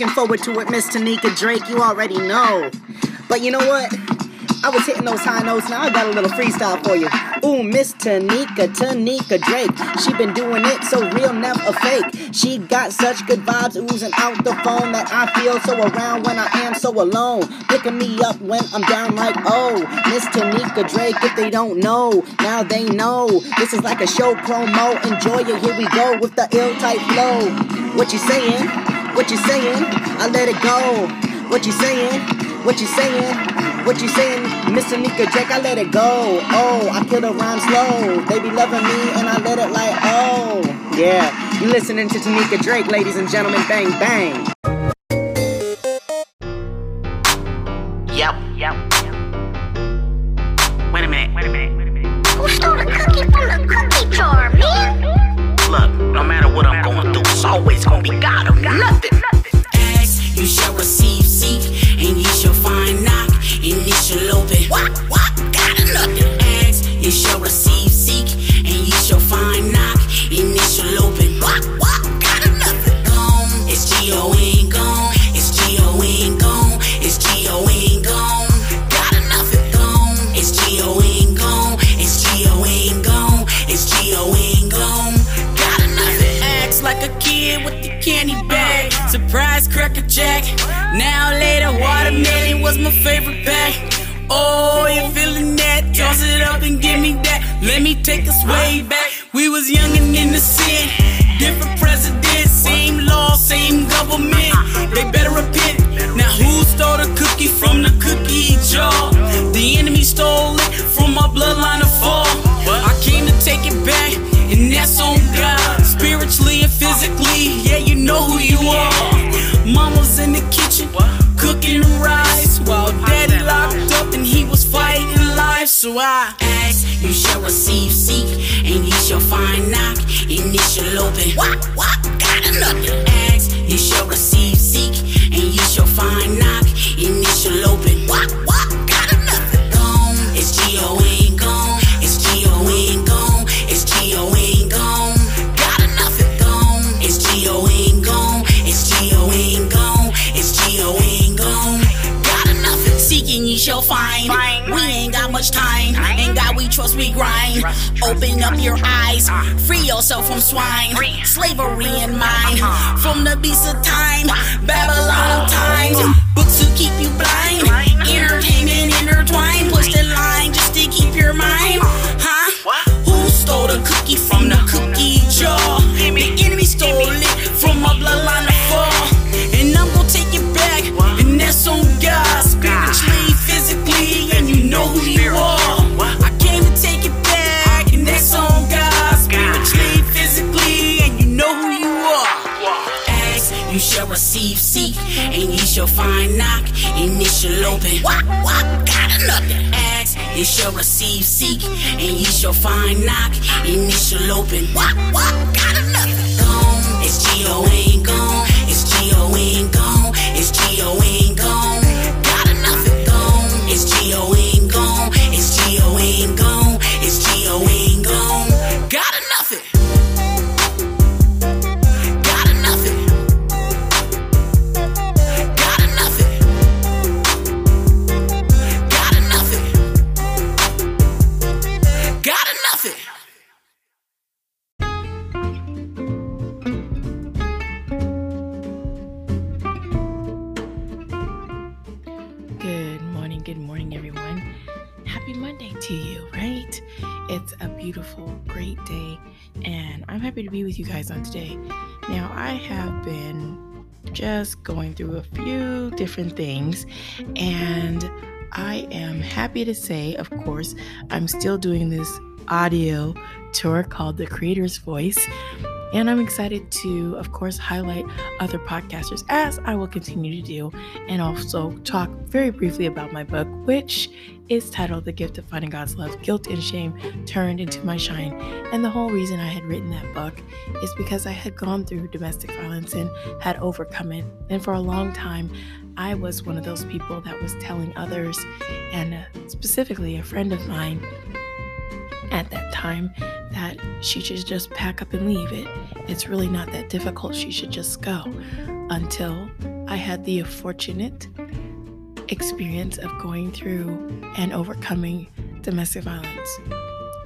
looking forward to it, Miss Tanika Drake. You already know. But you know what? I was hitting those high notes. Now I got a little freestyle for you. Ooh, Miss Tanika, Tanika Drake. She been doing it so real, never a fake. She got such good vibes oozing out the phone that I feel so around when I am so alone. Picking me up when I'm down like, oh, Miss Tanika Drake. If they don't know, now they know. This is like a show promo. Enjoy it. Here we go with the ill type flow. What you saying? What you saying? I let it go. What you saying? What you saying? What you saying? Miss Tanika Drake, I let it go. Oh, I kill the rhyme slow. They be loving me and I let it like, oh. Yeah, you listening to Tanika Drake, ladies and gentlemen. Bang, bang. Yep, yep. Wait a minute, wait a minute, wait a minute. Who stole the cookie from the cookie jar, man? Look, no matter what I'm going through, it's always gonna be God or nothing. Ask, you shall receive, seek, and ye shall find, knock, and it shall open. What, what, got nothing. Ask, you shall receive, my favorite pack. Oh, you feeling that? Toss it up and give me that. Let me take us way back. We was young and innocent. So I ask, you shall receive, seek, and ye shall find, knock, and it shall open. What, what, got nothing. Open up your eyes. Ah. Free yourself from swine. Slavery in mind. Uh-huh. From the beast of time. Ah. Babylon of times. Ah. Books to keep you blind. Entertainment intertwined. Push the line just to keep your mind. And find, knock, initial open. What, what, got nothing. Ask, you shall receive, seek, and ye shall find, knock, initial open. What, what, got nothing. Gone, it's G-O-N, gone, it's G-O-N, gone, it's G-O-N, gone. On today. Now, I have been just going through a few different things, and I am happy to say, of course, I'm still doing this audio tour called The Creator's Voice. And I'm excited to, of course, highlight other podcasters as I will continue to do, and also talk very briefly about my book, which is titled The Gift of Finding God's Love Guilt and Shame Turned into My Shine. And the whole reason I had written that book is because I had gone through domestic violence and had overcome it. And for a long time, I was one of those people that was telling others, and uh, specifically a friend of mine at that time, that she should just pack up and leave it. It's really not that difficult. She should just go. Until I had the fortunate experience of going through and overcoming domestic violence.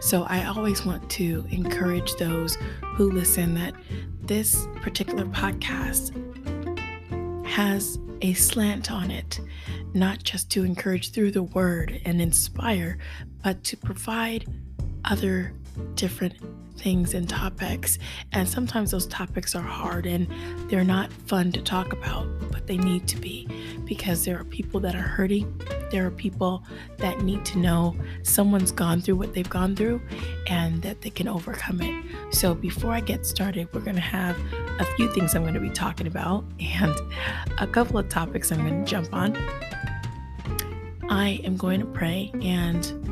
So I always want to encourage those who listen that this particular podcast has a slant on it, not just to encourage through the word and inspire, but to provide other different things and topics. And sometimes those topics are hard and they're not fun to talk about, but they need to be because there are people that are hurting. There are people that need to know someone's gone through what they've gone through and that they can overcome it. So before I get started, we're going to have a few things I'm going to be talking about and a couple of topics I'm going to jump on. I am going to pray and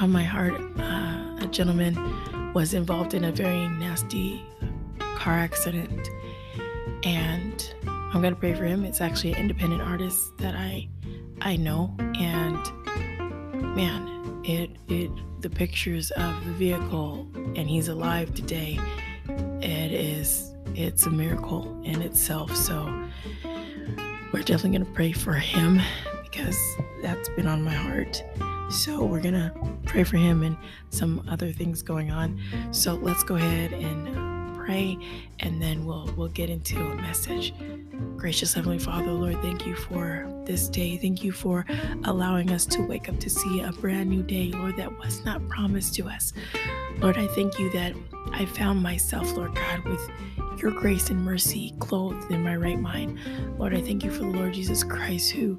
on my heart, uh, a gentleman was involved in a very nasty car accident, and I'm gonna pray for him. It's actually an independent artist that I I know, and man, it it the pictures of the vehicle and he's alive today. It is it's a miracle in itself. So we're definitely gonna pray for him because that's been on my heart. So we're gonna pray for him and some other things going on. So let's go ahead and uh, pray, and then we'll we'll get into a message. Gracious Heavenly Father, Lord, thank you for this day. Thank you for allowing us to wake up to see a brand new day, Lord, that was not promised to us. Lord, I thank you that I found myself, Lord God, with your grace and mercy clothed in my right mind. Lord, I thank you for the Lord Jesus Christ who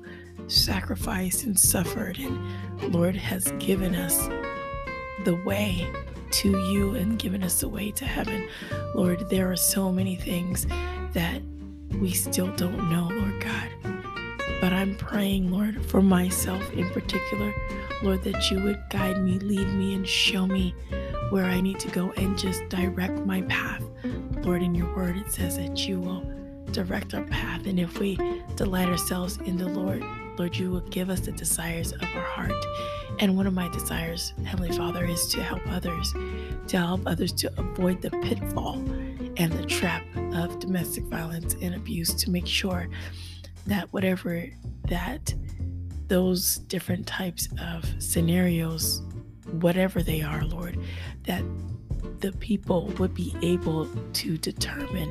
sacrificed and suffered, and Lord has given us the way to you and given us the way to heaven. Lord, there are so many things that we still don't know, Lord God. But I'm praying, Lord, for myself in particular, Lord, that you would guide me, lead me, and show me where I need to go and just direct my path. Lord, in your word, it says that you will direct our path. And if we delight ourselves in the Lord, Lord, you will give us the desires of our heart. And one of my desires, Heavenly Father, is to help others, to help others to avoid the pitfall and the trap of domestic violence and abuse, to make sure that whatever that those different types of scenarios, whatever they are, Lord, that the people would be able to determine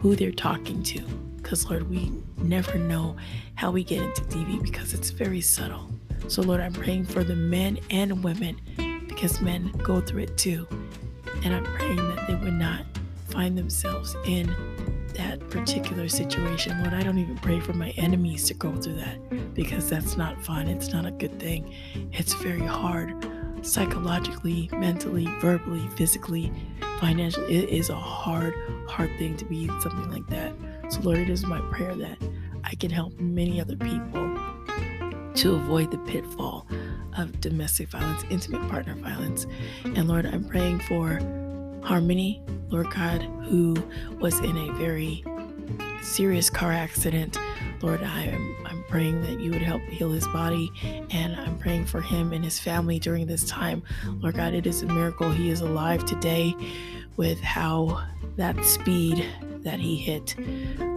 who they're talking to because, Lord, we never know how we get into DV because it's very subtle. So, Lord, I'm praying for the men and women because men go through it too. And I'm praying that they would not find themselves in that particular situation. Lord, I don't even pray for my enemies to go through that because that's not fun. It's not a good thing. It's very hard psychologically, mentally, verbally, physically, financially. It is a hard, hard thing to be something like that. So, Lord, it is my prayer that I can help many other people to avoid the pitfall of domestic violence, intimate partner violence. And Lord, I'm praying for Harmony, Lord God, who was in a very serious car accident. Lord, I am I'm praying that you would help heal his body and I'm praying for him and his family during this time. Lord God, it is a miracle he is alive today with how that speed that he hit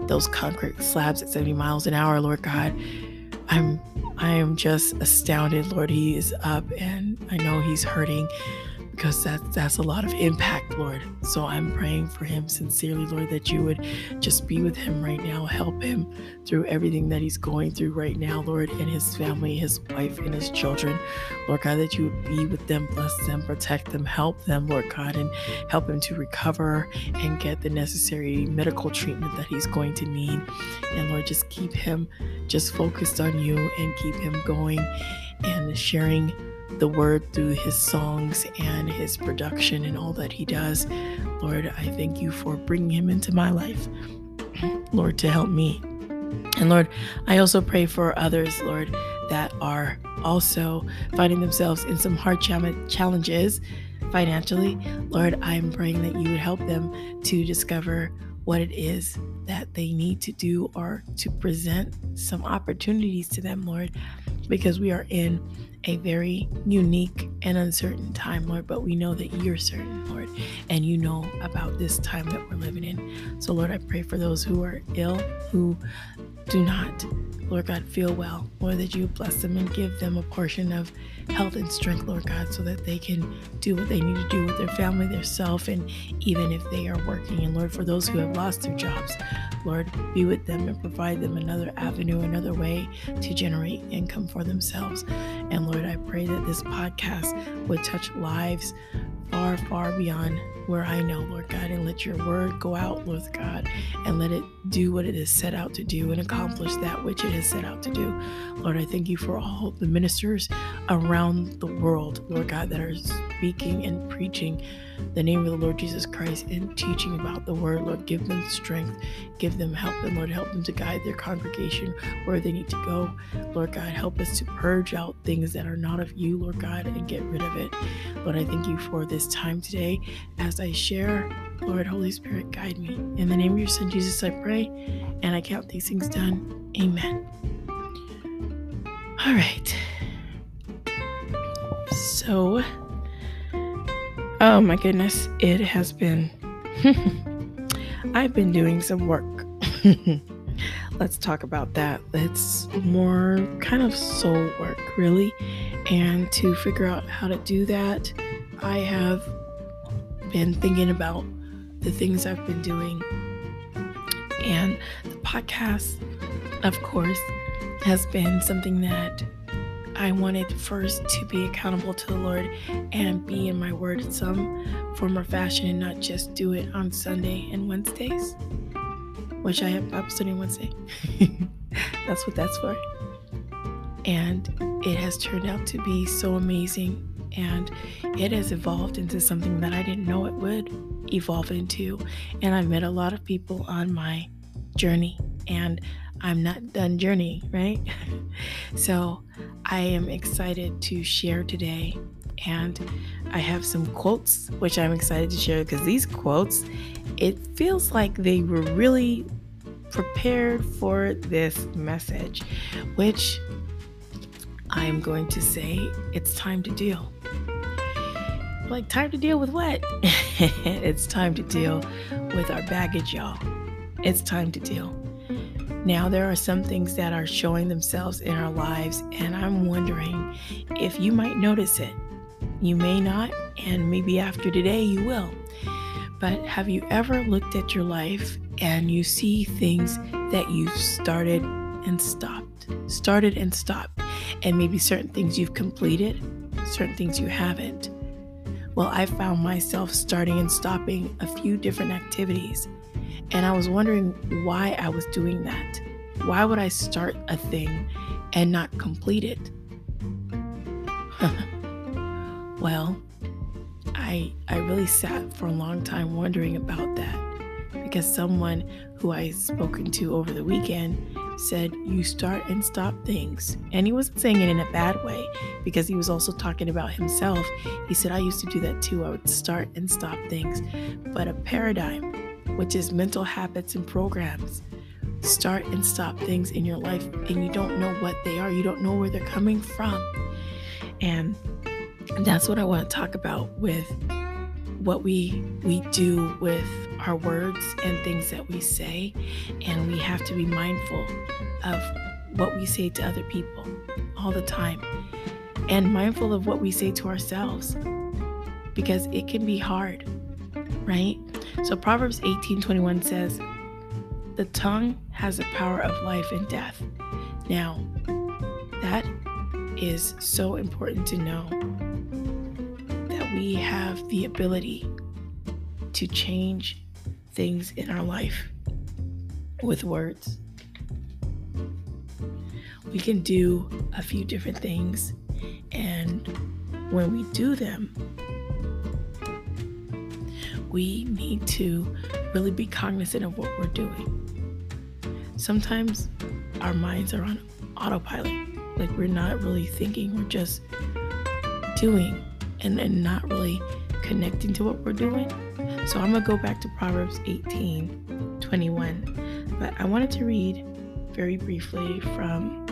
those concrete slabs at 70 miles an hour, Lord God. I'm I am just astounded, Lord. He is up and I know he's hurting because that's that's a lot of impact, Lord. So I'm praying for him sincerely, Lord, that you would just be with him right now, help him through everything that he's going through right now, Lord, and his family, his wife, and his children. Lord God, that you would be with them, bless them, protect them, help them, Lord God, and help him to recover and get the necessary medical treatment that he's going to need. And Lord, just keep him just focused on you and keep him going and sharing the word through his songs and his production and all that he does. Lord, I thank you for bringing him into my life, Lord, to help me. And Lord, I also pray for others, Lord, that are also finding themselves in some hard challenges financially. Lord, I'm praying that you would help them to discover what it is that they need to do or to present some opportunities to them, Lord, because we are in a very unique and uncertain time, Lord, but we know that you're certain, Lord, and you know about this time that we're living in. So, Lord, I pray for those who are ill, who do not, Lord God, feel well, Lord, that you bless them and give them a portion of health and strength, Lord God, so that they can do what they need to do with their family, their self, and even if they are working. And Lord, for those who have lost their jobs, Lord, be with them and provide them another avenue, another way to generate income for themselves. And Lord, I pray that this podcast would touch lives far, far beyond where I know, Lord God, and let your word go out, Lord God, and let it do what it is set out to do and accomplish that which it is set out to do. Lord, I thank you for all the ministers around the world, Lord God, that are speaking and preaching the name of the Lord Jesus Christ and teaching about the word. Lord, give them strength, give them help, and Lord, help them to guide their congregation where they need to go. Lord God, help us to purge out things that are not of you, Lord God, and get rid of it. Lord, I thank you for this time today as I share. Lord, Holy Spirit, guide me. In the name of your Son, Jesus, I pray, and I count these things done. Amen. All right. So, oh my goodness, it has been. I've been doing some work. Let's talk about that. It's more kind of soul work, really. And to figure out how to do that, I have been thinking about the things I've been doing. And the podcast, of course, has been something that I wanted first to be accountable to the Lord and be in my word in some form or fashion and not just do it on Sunday and Wednesdays, which I have Bible study Wednesday. that's what that's for. And it has turned out to be so amazing and it has evolved into something that I didn't know it would evolve into. And I've met a lot of people on my journey, and I'm not done journeying, right? so I am excited to share today. And I have some quotes, which I'm excited to share because these quotes, it feels like they were really prepared for this message, which I'm going to say it's time to deal. Like, time to deal with what? it's time to deal with our baggage, y'all. It's time to deal. Now, there are some things that are showing themselves in our lives, and I'm wondering if you might notice it. You may not, and maybe after today you will. But have you ever looked at your life and you see things that you've started and stopped, started and stopped, and maybe certain things you've completed, certain things you haven't? Well, I found myself starting and stopping a few different activities, and I was wondering why I was doing that. Why would I start a thing and not complete it? well, I I really sat for a long time wondering about that because someone who I spoken to over the weekend said you start and stop things. And he wasn't saying it in a bad way because he was also talking about himself. He said, I used to do that too. I would start and stop things. But a paradigm, which is mental habits and programs, start and stop things in your life and you don't know what they are, you don't know where they're coming from. And that's what I want to talk about with what we we do with our words and things that we say and we have to be mindful of what we say to other people all the time and mindful of what we say to ourselves because it can be hard, right? So Proverbs 18:21 says, "The tongue has the power of life and death." Now, that is so important to know that we have the ability to change things in our life with words. We can do a few different things, and when we do them, we need to really be cognizant of what we're doing. Sometimes our minds are on autopilot, like we're not really thinking, we're just doing and, not really connecting to what we're doing. So I'm gonna go back to Proverbs 18 21, but I wanted to read very briefly from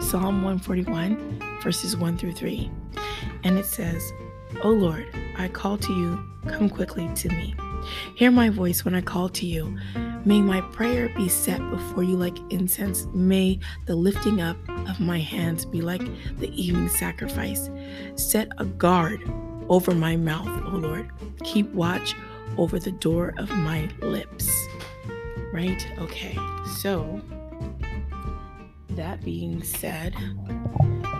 Psalm 141, verses 1 through 3. And it says, O Lord, I call to you, come quickly to me. Hear my voice when I call to you. May my prayer be set before you like incense. May the lifting up of my hands be like the evening sacrifice. Set a guard over my mouth, O Lord. Keep watch over the door of my lips. Right? Okay. So, that being said,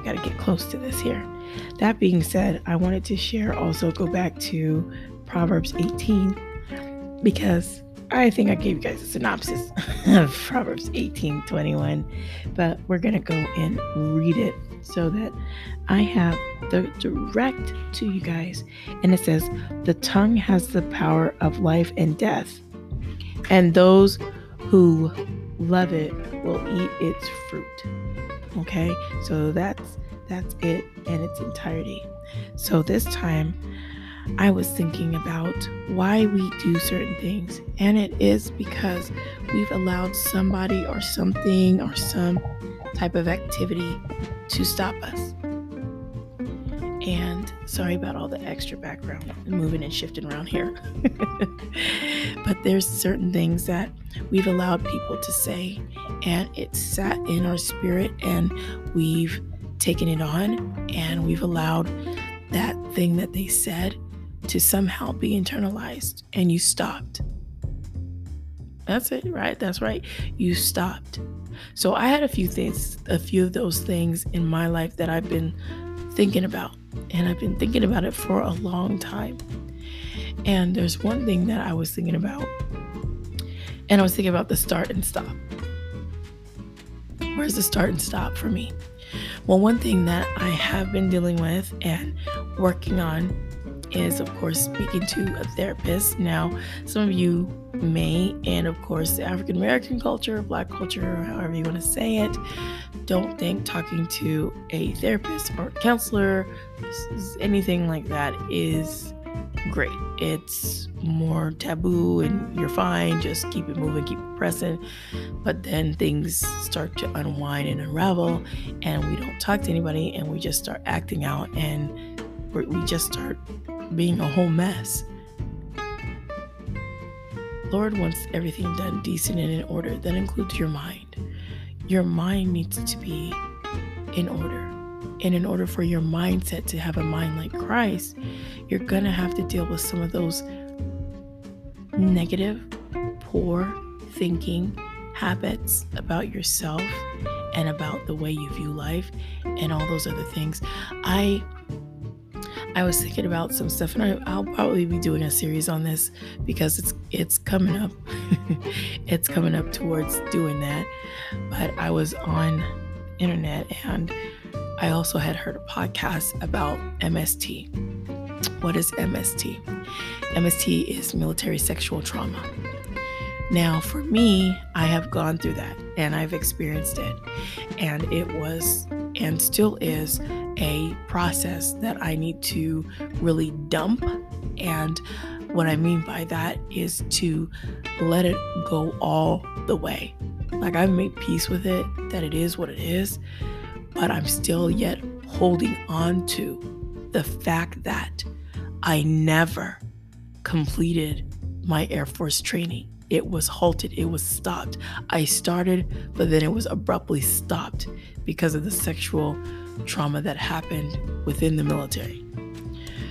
I gotta get close to this here. That being said, I wanted to share also go back to Proverbs 18 because I think I gave you guys a synopsis of Proverbs 18 21, but we're gonna go and read it so that I have the direct to you guys. And it says, The tongue has the power of life and death, and those who love it will eat its fruit. Okay, so that's that's it in its entirety. So this time I was thinking about why we do certain things, and it is because we've allowed somebody or something or some type of activity to stop us. And sorry about all the extra background moving and shifting around here. but there's certain things that we've allowed people to say, and it sat in our spirit, and we've taken it on, and we've allowed that thing that they said to somehow be internalized, and you stopped. That's it, right? That's right. You stopped. So I had a few things, a few of those things in my life that I've been thinking about. And I've been thinking about it for a long time. And there's one thing that I was thinking about. And I was thinking about the start and stop. Where's the start and stop for me? Well, one thing that I have been dealing with and working on is, of course, speaking to a therapist. Now, some of you may, and of course, the African American culture, Black culture, however you want to say it, don't think talking to a therapist or counselor, anything like that, is great. It's more taboo and you're fine, just keep it moving, keep it pressing. But then things start to unwind and unravel, and we don't talk to anybody and we just start acting out and we just start being a whole mess. Lord wants everything done decent and in order. That includes your mind. Your mind needs to be in order. And in order for your mindset to have a mind like Christ, you're going to have to deal with some of those negative, poor thinking habits about yourself and about the way you view life and all those other things. I I was thinking about some stuff, and I, will probably be doing a series on this because it's it's coming up. it's coming up towards doing that. But I was on internet, and I also had heard a podcast about MST. What is MST? MST is military sexual trauma. Now, for me, I have gone through that and I've experienced it, and it was and still is a process that I need to really dump. And what I mean by that is to let it go all the way. Like I've made peace with it, that it is what it is, but I'm still yet holding on to the fact that I never completed my Air Force training. It was halted, it was stopped. I started, but then it was abruptly stopped because of the sexual trauma that happened within the military.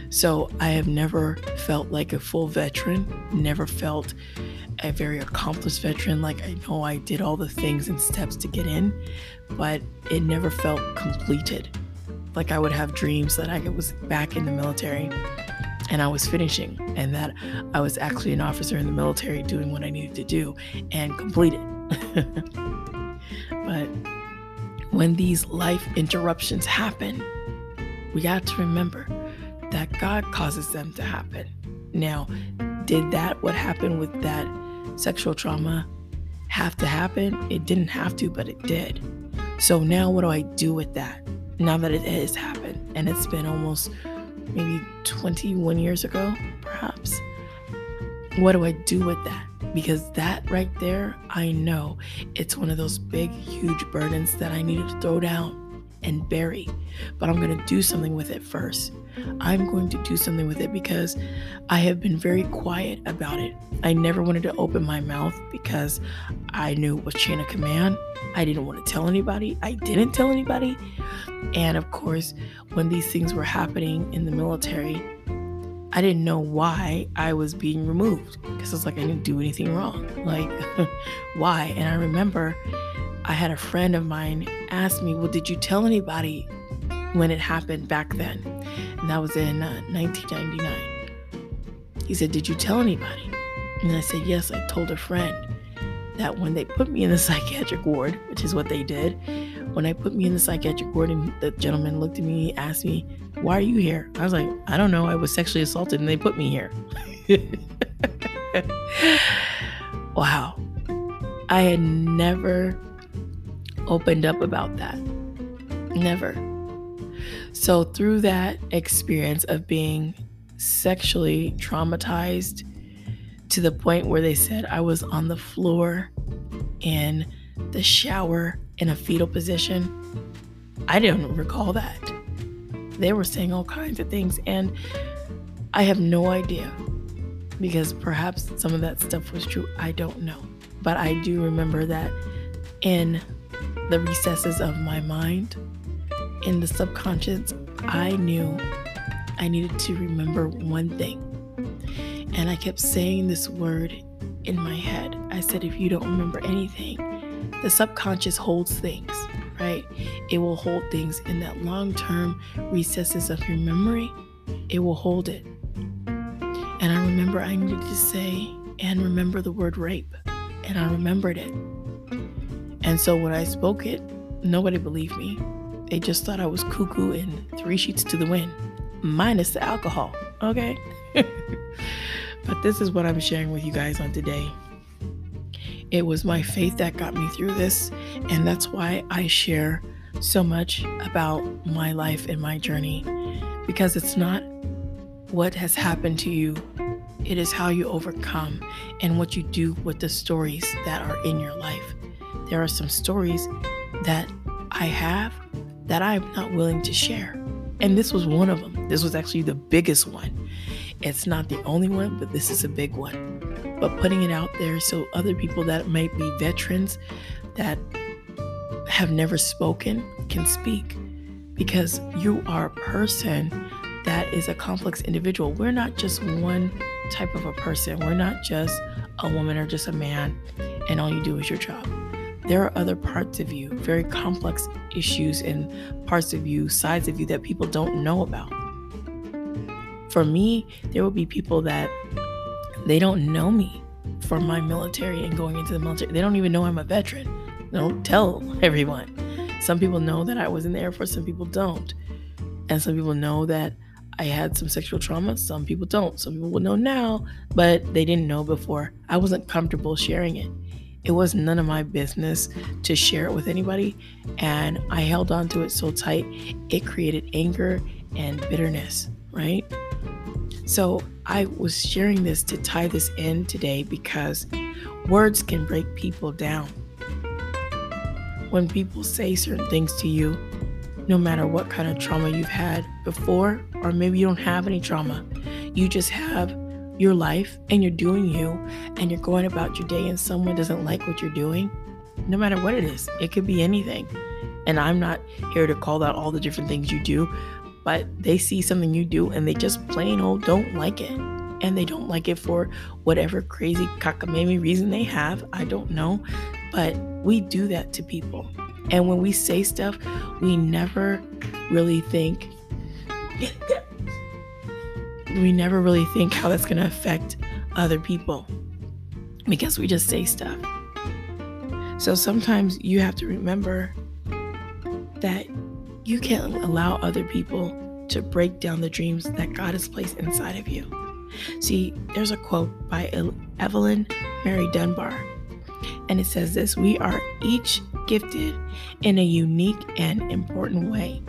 So I have never felt like a full veteran, never felt a very accomplished veteran. Like I know I did all the things and steps to get in, but it never felt completed. Like I would have dreams that I was back in the military and I was finishing, and that I was actually an officer in the military doing what I needed to do and complete it. but when these life interruptions happen, we got to remember that God causes them to happen. Now, did that what happened with that sexual trauma have to happen? It didn't have to, but it did. So now what do I do with that? Now that it has happened and it's been almost maybe 21 years ago, perhaps. What do I do with that? Because that right there, I know it's one of those big, huge burdens that I needed to throw down and bury. But I'm going to do something with it first. I'm going to do something with it because I have been very quiet about it. I never wanted to open my mouth because I knew it was chain of command. I didn't want to tell anybody. I didn't tell anybody. And of course, when these things were happening in the military, I didn't know why I was being removed because I was like, I didn't do anything wrong. Like, why? And I remember I had a friend of mine ask me, Well, did you tell anybody when it happened back then? And that was in uh, 1999. He said, Did you tell anybody? And I said, Yes, I told a friend that when they put me in the psychiatric ward, which is what they did, when I put me in the psychiatric ward and the gentleman looked at me, asked me, Why are you here? I was like, I don't know. I was sexually assaulted and they put me here. wow. I had never opened up about that. Never. So, through that experience of being sexually traumatized to the point where they said I was on the floor in the shower in a fetal position. I don't recall that. They were saying all kinds of things, and I have no idea because perhaps some of that stuff was true. I don't know. But I do remember that in the recesses of my mind, in the subconscious, I knew I needed to remember one thing. And I kept saying this word in my head. I said, if you don't remember anything, the subconscious holds things, right? It will hold things in that long term recesses of your memory. It will hold it. And I remember I needed to say, and remember the word rape. And I remembered it. And so when I spoke it, nobody believed me. They just thought I was cuckoo and three sheets to the wind, minus the alcohol, okay? but this is what I'm sharing with you guys on today. It was my faith that got me through this, and that's why I share so much about my life and my journey because it's not what has happened to you, it is how you overcome and what you do with the stories that are in your life. There are some stories that I have that I'm not willing to share. And this was one of them. This was actually the biggest one. It's not the only one, but this is a big one but putting it out there so other people that might be veterans that have never spoken can speak because you are a person that is a complex individual. We're not just one type of a person. We're not just a woman or just a man, and all you do is your job. There are other parts of you, very complex issues and parts of you, sides of you that people don't know about. For me, there will be people that they don't know me from my military and going into the military. They don't even know I'm a veteran. They don't tell everyone. Some people know that I was in the Air Force, some people don't. And some people know that I had some sexual trauma, some people don't. Some people will know now, but they didn't know before. I wasn't comfortable sharing it. It was none of my business to share it with anybody. And I held on to it so tight, it created anger and bitterness, right? So I was sharing this to tie this in today because words can break people down. When people say certain things to you, no matter what kind of trauma you've had before, or maybe you don't have any trauma, you just have your life and you're doing you and you're going about your day and someone doesn't like what you're doing, no matter what it is, it could be anything. And I'm not here to call out all the different things you do, but they see something you do and they just plain old don't like it. And they don't like it for whatever crazy cockamamie reason they have. I don't know. But we do that to people. And when we say stuff, we never really think we never really think how that's going to affect other people because we just say stuff. So sometimes you have to remember that you can't allow other people to break down the dreams that God has placed inside of you. See, there's a quote by Evelyn Mary Dunbar, and it says this We are each gifted in a unique and important way.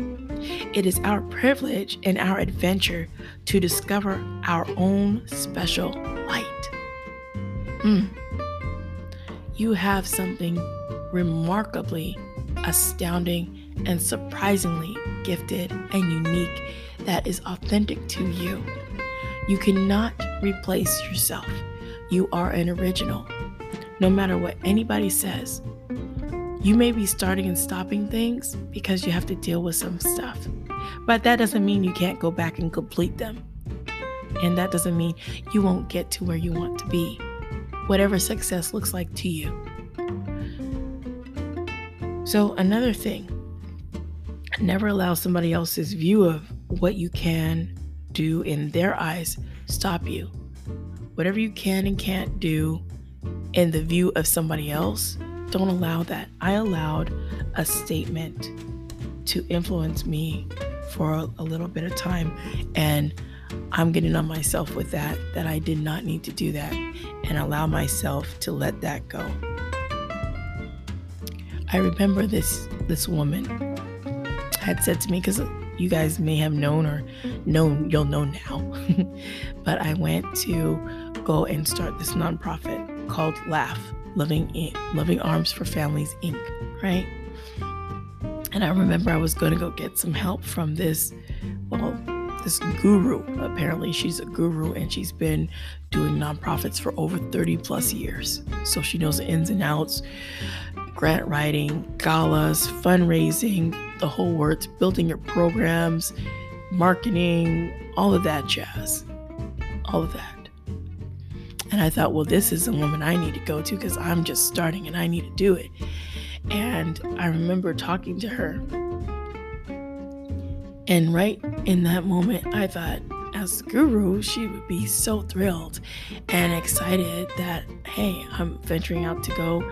It is our privilege and our adventure to discover our own special light. Mm. You have something remarkably astounding and surprisingly gifted and unique that is authentic to you. You cannot replace yourself. You are an original. No matter what anybody says, you may be starting and stopping things because you have to deal with some stuff. But that doesn't mean you can't go back and complete them. And that doesn't mean you won't get to where you want to be, whatever success looks like to you. So, another thing never allow somebody else's view of what you can do in their eyes stop you. Whatever you can and can't do in the view of somebody else, don't allow that. I allowed a statement to influence me for a, a, little bit of time and I'm getting on myself with that that I did not need to do that and allow myself to let that go. I remember this this woman had said to me because you guys may have known or known you'll know now but i went to go and start this nonprofit called laugh loving loving arms for families inc right and i remember i was going to go get some help from this well this guru apparently she's a guru and she's been doing nonprofits for over 30 plus years so she knows the ins and outs grant writing, galas, fundraising, the whole works, building your programs, marketing, all of that jazz. All of that. And I thought, well, this is the woman I need to go to because I'm just starting and I need to do it. And I remember talking to her. And right in that moment, I thought, as the guru, she would be so thrilled and excited that, hey, I'm venturing out to go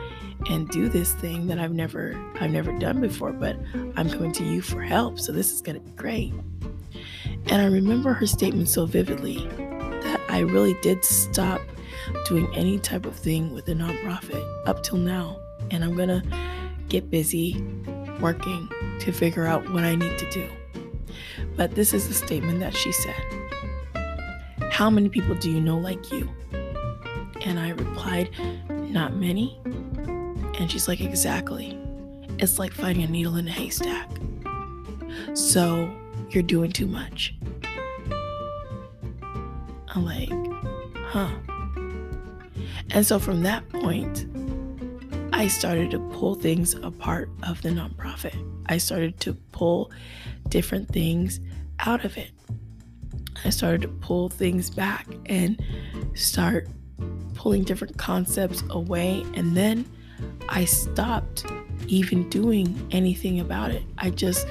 and do this thing that I've never I've never done before, but I'm coming to you for help. So this is going to be great. And I remember her statement so vividly that I really did stop doing any type of thing with a nonprofit up till now. And I'm going to get busy working to figure out what I need to do. But this is the statement that she said How many people do you know like you? And I replied, Not many. And she's like, Exactly. It's like finding a needle in a haystack. So you're doing too much. I'm like, huh. And so from that point, I started to pull things apart of the nonprofit. I started to pull different things out of it. I started to pull things back and start pulling different concepts away. And then I stopped even doing anything about it. I just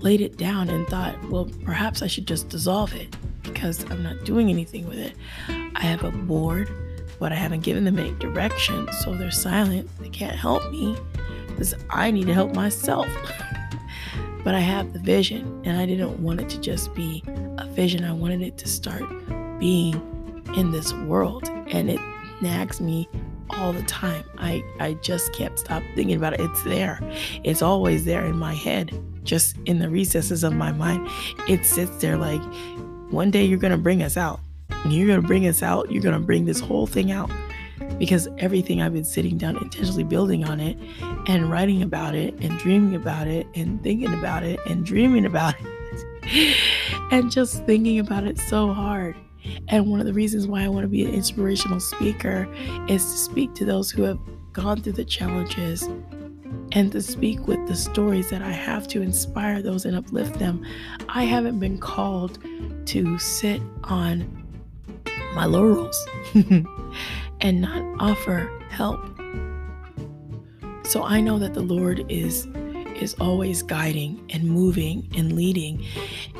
laid it down and thought, well, perhaps I should just dissolve it because I'm not doing anything with it. I have a board, but I haven't given them any direction, so they're silent. They can't help me because I need to help myself. but I have the vision, and I didn't want it to just be a vision. I wanted it to start being in this world, and it nags me all the time. I, I just can't stop thinking about it. It's there. It's always there in my head, just in the recesses of my mind. It sits there like one day you're going to bring us out. You're going to bring us out. You're going to bring this whole thing out because everything I've been sitting down intentionally building on it and writing about it and dreaming about it and thinking about it and dreaming about it and just thinking about it so hard and one of the reasons why I want to be an inspirational speaker is to speak to those who have gone through the challenges and to speak with the stories that I have to inspire those and uplift them. I haven't been called to sit on my laurels and not offer help. So I know that the Lord is is always guiding and moving and leading.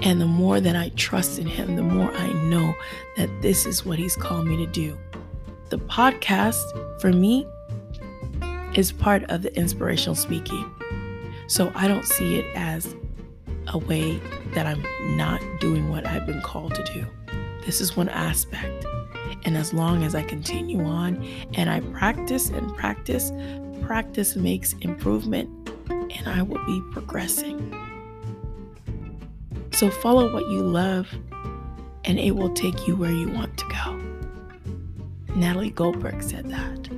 And the more that I trust in him, the more I know that this is what he's called me to do. The podcast for me is part of the inspirational speaking. So I don't see it as a way that I'm not doing what I've been called to do. This is one aspect. And as long as I continue on and I practice and practice, practice makes improvement and I will be progressing. So follow what you love and it will take you where you want to go. Natalie Goldberg said that.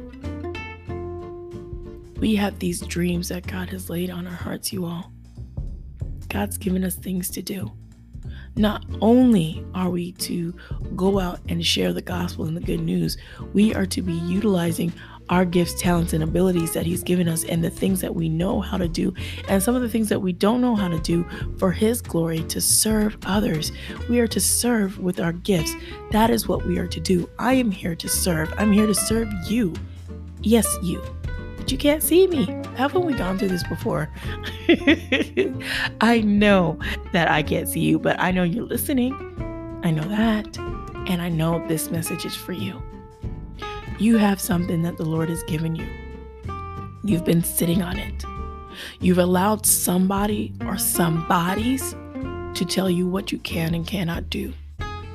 We have these dreams that God has laid on our hearts, you all. God's given us things to do. Not only are we to go out and share the gospel and the good news, we are to be utilizing our gifts, talents, and abilities that He's given us and the things that we know how to do, and some of the things that we don't know how to do for His glory to serve others. We are to serve with our gifts. That is what we are to do. I am here to serve. I'm here to serve you. Yes, you but you can't see me. Haven't we gone through this before? I know that I can't see you, but I know you're listening. I know that. And I know this message is for you. You have something that the Lord has given you. You've been sitting on it. You've allowed somebody or somebodies to tell you what you can and cannot do.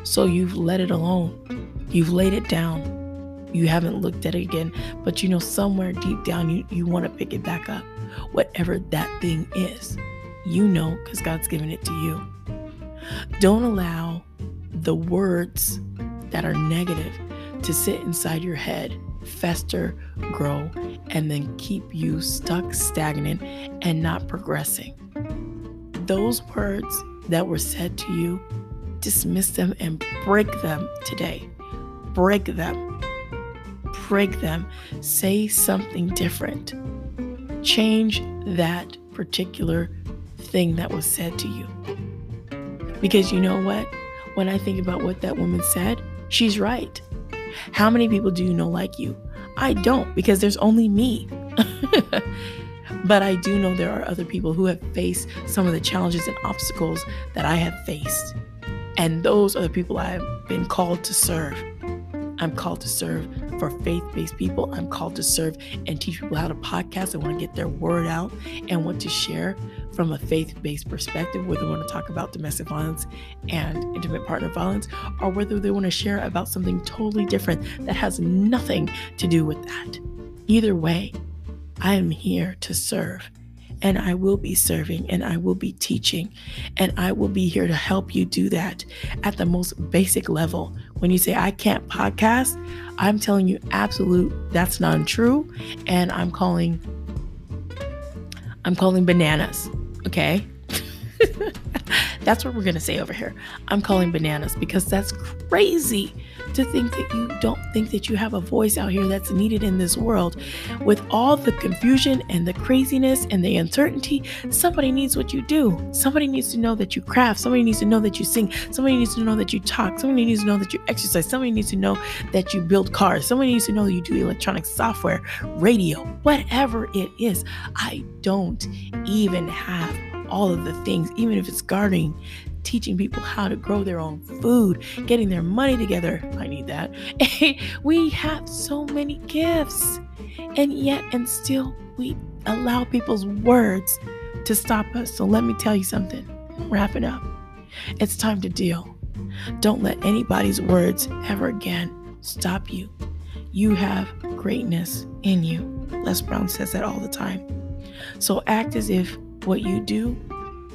So you've let it alone. You've laid it down you haven't looked at it again, but you know somewhere deep down you, you want to pick it back up. Whatever that thing is, you know because God's given it to you. Don't allow the words that are negative to sit inside your head, fester, grow, and then keep you stuck, stagnant, and not progressing. Those words that were said to you, dismiss them and break them today. Break them break them, say something different. Change that particular thing that was said to you. Because you know what? When I think about what that woman said, she's right. How many people do you know like you? I don't because there's only me. but I do know there are other people who have faced some of the challenges and obstacles that I have faced. And those are the people I have been called to serve. I'm called to serve for faith based people. I'm called to serve and teach people how to podcast and want to get their word out and want to share from a faith based perspective, whether they want to talk about domestic violence and intimate partner violence, or whether they want to share about something totally different that has nothing to do with that. Either way, I am here to serve and I will be serving and I will be teaching and I will be here to help you do that at the most basic level. When you say I can't podcast, I'm telling you absolute that's not true and I'm calling I'm calling bananas, okay? that's what we're going to say over here. I'm calling bananas because that's crazy to think that you don't think that you have a voice out here that's needed in this world. With all the confusion and the craziness and the uncertainty, somebody needs what you do. Somebody needs to know that you craft. Somebody needs to know that you sing. Somebody needs to know that you talk. Somebody needs to know that you exercise. Somebody needs to know that you build cars. Somebody needs to know that you do electronic software, radio, whatever it is. I don't even have all of the things, even if it's gardening, teaching people how to grow their own food, getting their money together. I need that. we have so many gifts. And yet, and still, we allow people's words to stop us. So let me tell you something. Wrap it up. It's time to deal. Don't let anybody's words ever again stop you. You have greatness in you. Les Brown says that all the time. So act as if what you do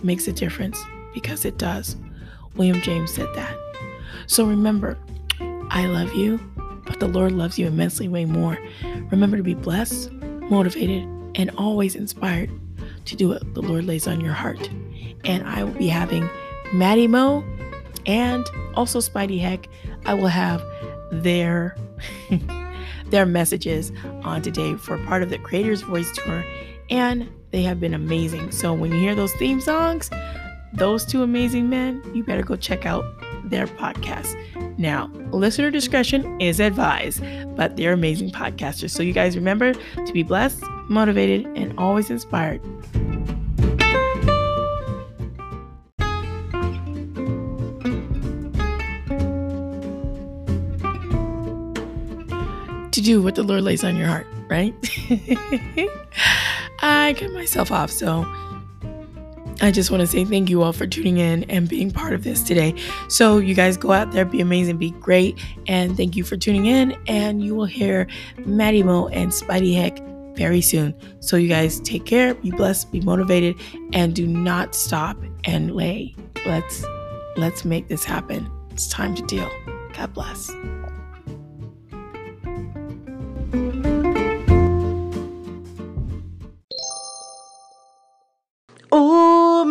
makes a difference because it does. William James said that. So remember, I love you, but the Lord loves you immensely way more. Remember to be blessed, motivated, and always inspired to do what the Lord lays on your heart. And I will be having Maddie Mo and also Spidey Heck. I will have their their messages on today for part of the Creators Voice Tour and They have been amazing. So when you hear those theme songs, those two amazing men, you better go check out their podcast. Now, listener discretion is advised, but they're amazing podcasters. So you guys remember to be blessed, motivated, and always inspired. To do what the Lord lays on your heart, right? I cut myself off, so I just want to say thank you all for tuning in and being part of this today. So, you guys go out there, be amazing, be great, and thank you for tuning in. And you will hear Maddie Mo and Spidey Heck very soon. So, you guys take care, be blessed, be motivated, and do not stop and lay. Let's let's make this happen. It's time to deal. God bless.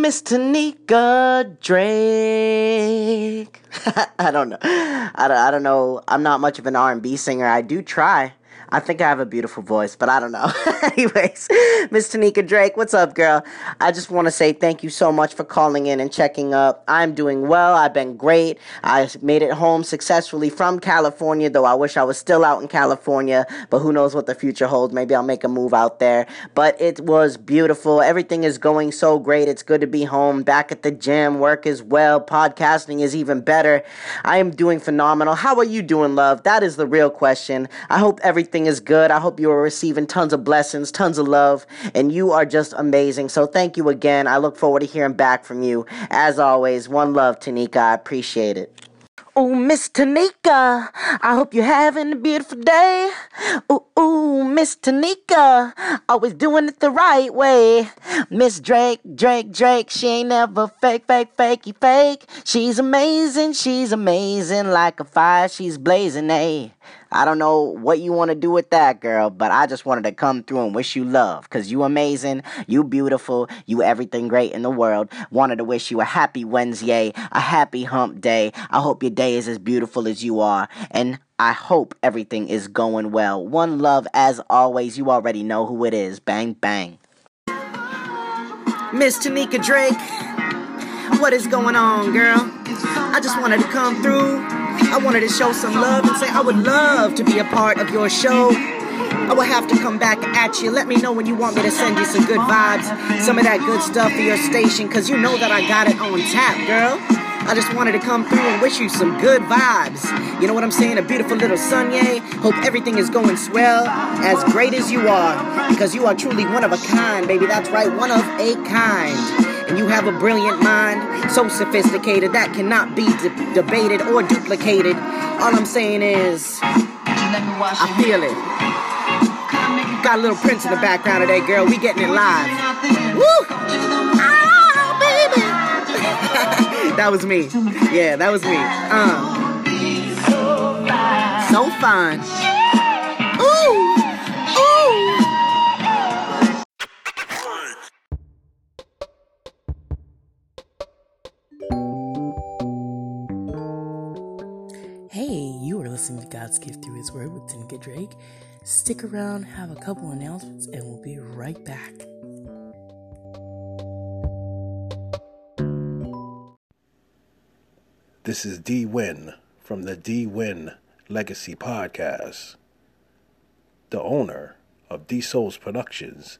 Miss Tanika Drake. I don't know. I don't, I don't know. I'm not much of an R&B singer. I do try. I think I have a beautiful voice, but I don't know. Anyways, Miss Tanika Drake, what's up, girl? I just want to say thank you so much for calling in and checking up. I'm doing well. I've been great. I made it home successfully from California, though I wish I was still out in California, but who knows what the future holds. Maybe I'll make a move out there. But it was beautiful. Everything is going so great. It's good to be home, back at the gym, work as well. Podcasting is even better. I am doing phenomenal. How are you doing, love? That is the real question. I hope everything is good. I hope you are receiving tons of blessings, tons of love, and you are just amazing. So thank you again. I look forward to hearing back from you. As always, one love, Tanika. I appreciate it. Oh, Miss Tanika, I hope you're having a beautiful day. Ooh, ooh, Miss Tanika, always doing it the right way. Miss Drake, Drake, Drake, she ain't never fake, fake, fakey, fake. She's amazing, she's amazing, like a fire, she's blazing, eh? I don't know what you want to do with that, girl, but I just wanted to come through and wish you love because you amazing, you beautiful, you everything great in the world. Wanted to wish you a happy Wednesday, a happy hump day. I hope your day is as beautiful as you are, and I hope everything is going well. One love as always. You already know who it is. Bang, bang. Miss Tanika Drake, what is going on, girl? I just wanted to come through. I wanted to show some love and say I would love to be a part of your show. I will have to come back at you. Let me know when you want me to send you some good vibes, some of that good stuff for your station, because you know that I got it on tap, girl. I just wanted to come through and wish you some good vibes. You know what I'm saying? A beautiful little Sunday. Hope everything is going swell, as great as you are, because you are truly one of a kind, baby. That's right, one of a kind. And you have a brilliant mind, so sophisticated that cannot be de- debated or duplicated. All I'm saying is, I feel it. Got a little Prince in the background today, girl. We getting it live. Woo! Ah, baby. that was me. Yeah, that was me. Uh. So fun. Ooh, listening God's Gift Through His Word with Tanika Drake. Stick around, have a couple announcements, and we'll be right back. This is D Win from the D Win Legacy Podcast, the owner of D Souls Productions,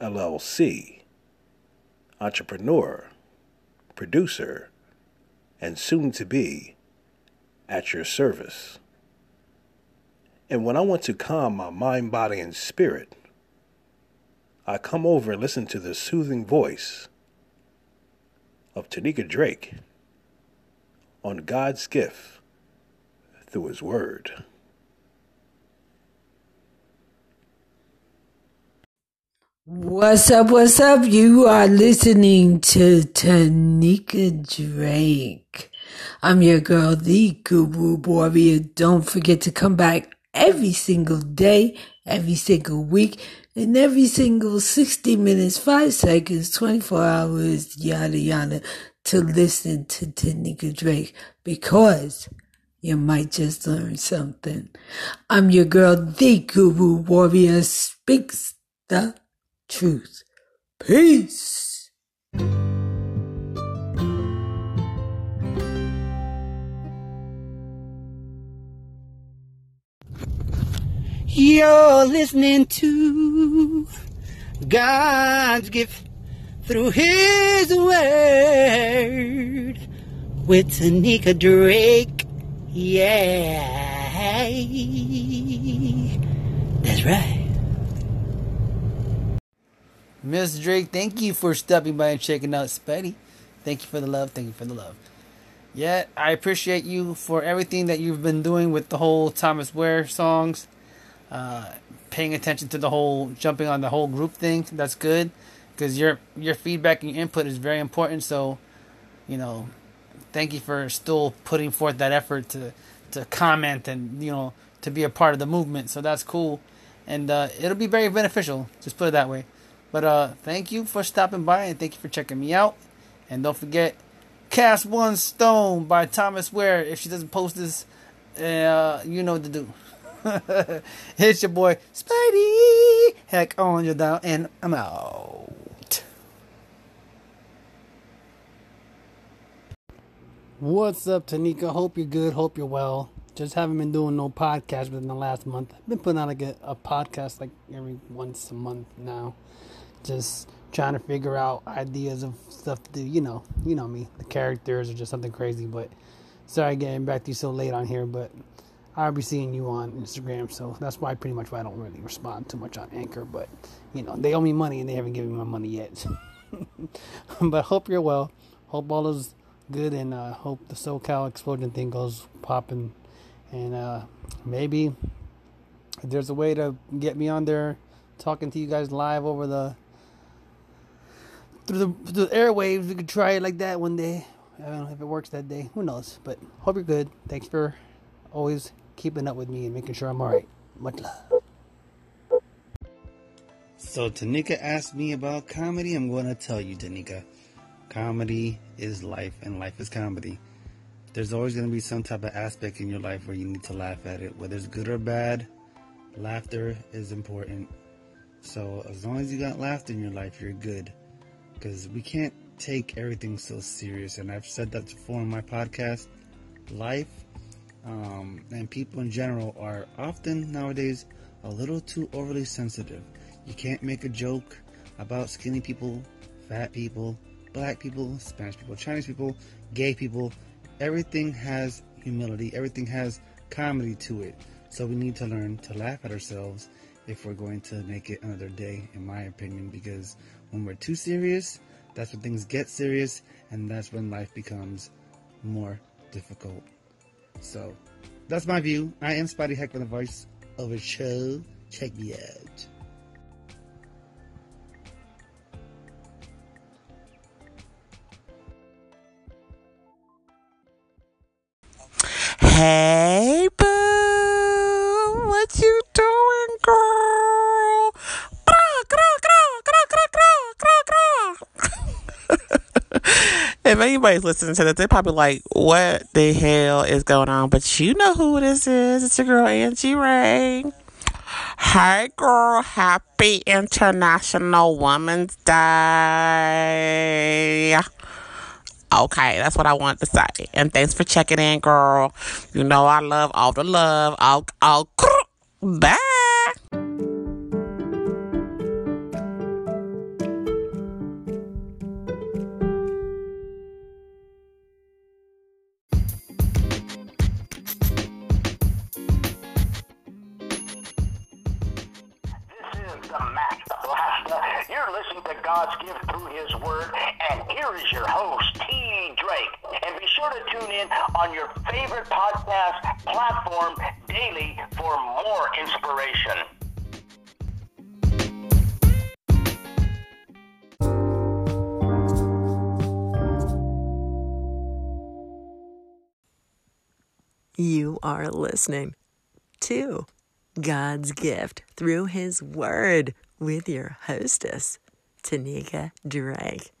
LLC, entrepreneur, producer, and soon to be at your service. And when I want to calm my mind, body, and spirit, I come over and listen to the soothing voice of Tanika Drake on God's gift through His Word. What's up? What's up? You are listening to Tanika Drake. I'm your girl, the Guru Warrior. Don't forget to come back every single day, every single week, and every single 60 minutes, 5 seconds, 24 hours, yada yada, to listen to Tanika Drake because you might just learn something. I'm your girl, the Guru Warrior, speaks the truth Peace. You're listening to God's gift through His Word with Tanika Drake. Yeah, that's right. Miss Drake, thank you for stopping by and checking out Spidey. Thank you for the love. Thank you for the love. Yeah, I appreciate you for everything that you've been doing with the whole Thomas Ware songs. Uh, paying attention to the whole jumping on the whole group thing. That's good because your your feedback and your input is very important. So, you know, thank you for still putting forth that effort to to comment and you know to be a part of the movement. So that's cool, and uh, it'll be very beneficial. Just put it that way. But uh, thank you for stopping by and thank you for checking me out. And don't forget, Cast One Stone by Thomas Ware. If she doesn't post this, uh, you know what to do. it's your boy Spidey. Heck on you down, and I'm out. What's up, Tanika? Hope you're good. Hope you're well. Just haven't been doing no podcast within the last month. I've been putting out like a, a podcast like every once a month now. Just trying to figure out ideas of stuff to do. You know, you know me, the characters or just something crazy. But sorry getting back to you so late on here, but I'll be seeing you on Instagram, so that's why pretty much why I don't really respond too much on Anchor. But you know, they owe me money and they haven't given me my money yet. but hope you're well. Hope all is good, and uh, hope the SoCal explosion thing goes popping. And uh, maybe there's a way to get me on there, talking to you guys live over the through the, through the airwaves, we could try it like that one day. I don't know if it works that day. Who knows? But hope you're good. Thanks for always keeping up with me and making sure I'm alright. Much love. So Tanika asked me about comedy. I'm going to tell you, Tanika. Comedy is life, and life is comedy. There's always going to be some type of aspect in your life where you need to laugh at it, whether it's good or bad. Laughter is important. So as long as you got laughter in your life, you're good. Because we can't take everything so serious, and I've said that before in my podcast. Life um, and people in general are often nowadays a little too overly sensitive. You can't make a joke about skinny people, fat people, black people, Spanish people, Chinese people, gay people. Everything has humility, everything has comedy to it. So we need to learn to laugh at ourselves if we're going to make it another day, in my opinion, because when we're too serious, that's when things get serious, and that's when life becomes more difficult. So, that's my view. I am Spidey Heckman, the voice of a show. Check me out. Hey, anybody's listening to this, they're probably like, what the hell is going on? But you know who this is. It's your girl, Angie Ray. Hey, girl. Happy International Women's Day. Okay, that's what I wanted to say. And thanks for checking in, girl. You know I love all the love. I'll, I'll, bye. Are listening to God's gift through His Word with your hostess, Tanika Drake.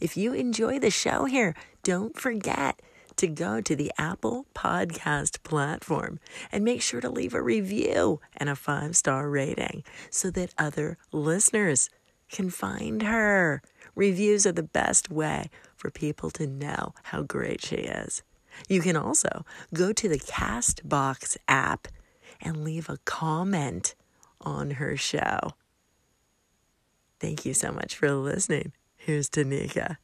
If you enjoy the show here, don't forget to go to the Apple Podcast platform and make sure to leave a review and a five star rating so that other listeners can find her. Reviews are the best way for people to know how great she is. You can also go to the Castbox app and leave a comment on her show. Thank you so much for listening. Here's Tanika.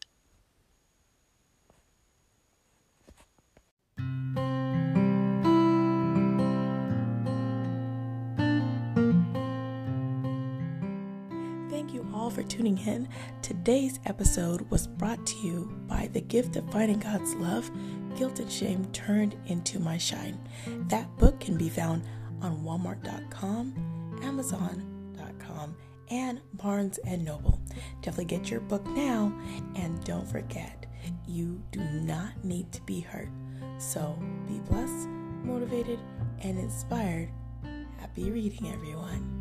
For tuning in. Today's episode was brought to you by The Gift of Finding God's Love Guilt and Shame Turned into My Shine. That book can be found on Walmart.com, Amazon.com, and Barnes and Noble. Definitely get your book now and don't forget, you do not need to be hurt. So be blessed, motivated, and inspired. Happy reading, everyone.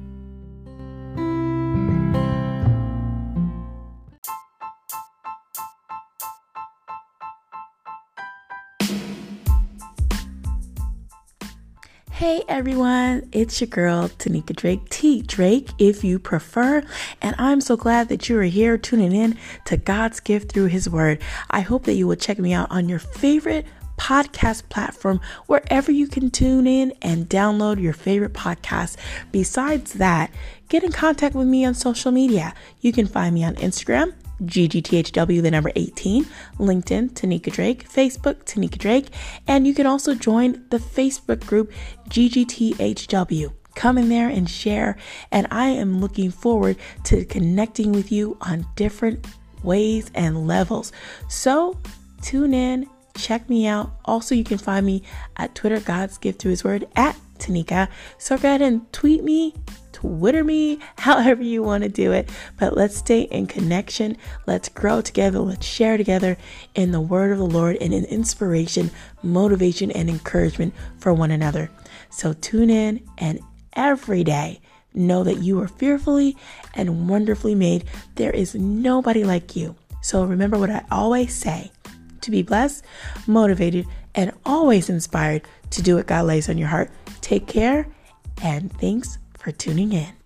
Hey everyone, it's your girl Tanika Drake, T Drake if you prefer, and I'm so glad that you are here tuning in to God's gift through His Word. I hope that you will check me out on your favorite podcast platform wherever you can tune in and download your favorite podcast. Besides that, get in contact with me on social media. You can find me on Instagram GGTHW, the number 18, LinkedIn, Tanika Drake, Facebook, Tanika Drake, and you can also join the Facebook group GGTHW. Come in there and share, and I am looking forward to connecting with you on different ways and levels. So tune in, check me out. Also, you can find me at Twitter, God's Gift Through His Word, at Tanika. So go ahead and tweet me, Twitter me, however you want to do it. But let's stay in connection. Let's grow together. Let's share together in the word of the Lord and in inspiration, motivation, and encouragement for one another. So tune in and every day know that you are fearfully and wonderfully made. There is nobody like you. So remember what I always say to be blessed, motivated, and always inspired to do what God lays on your heart. Take care and thanks for tuning in.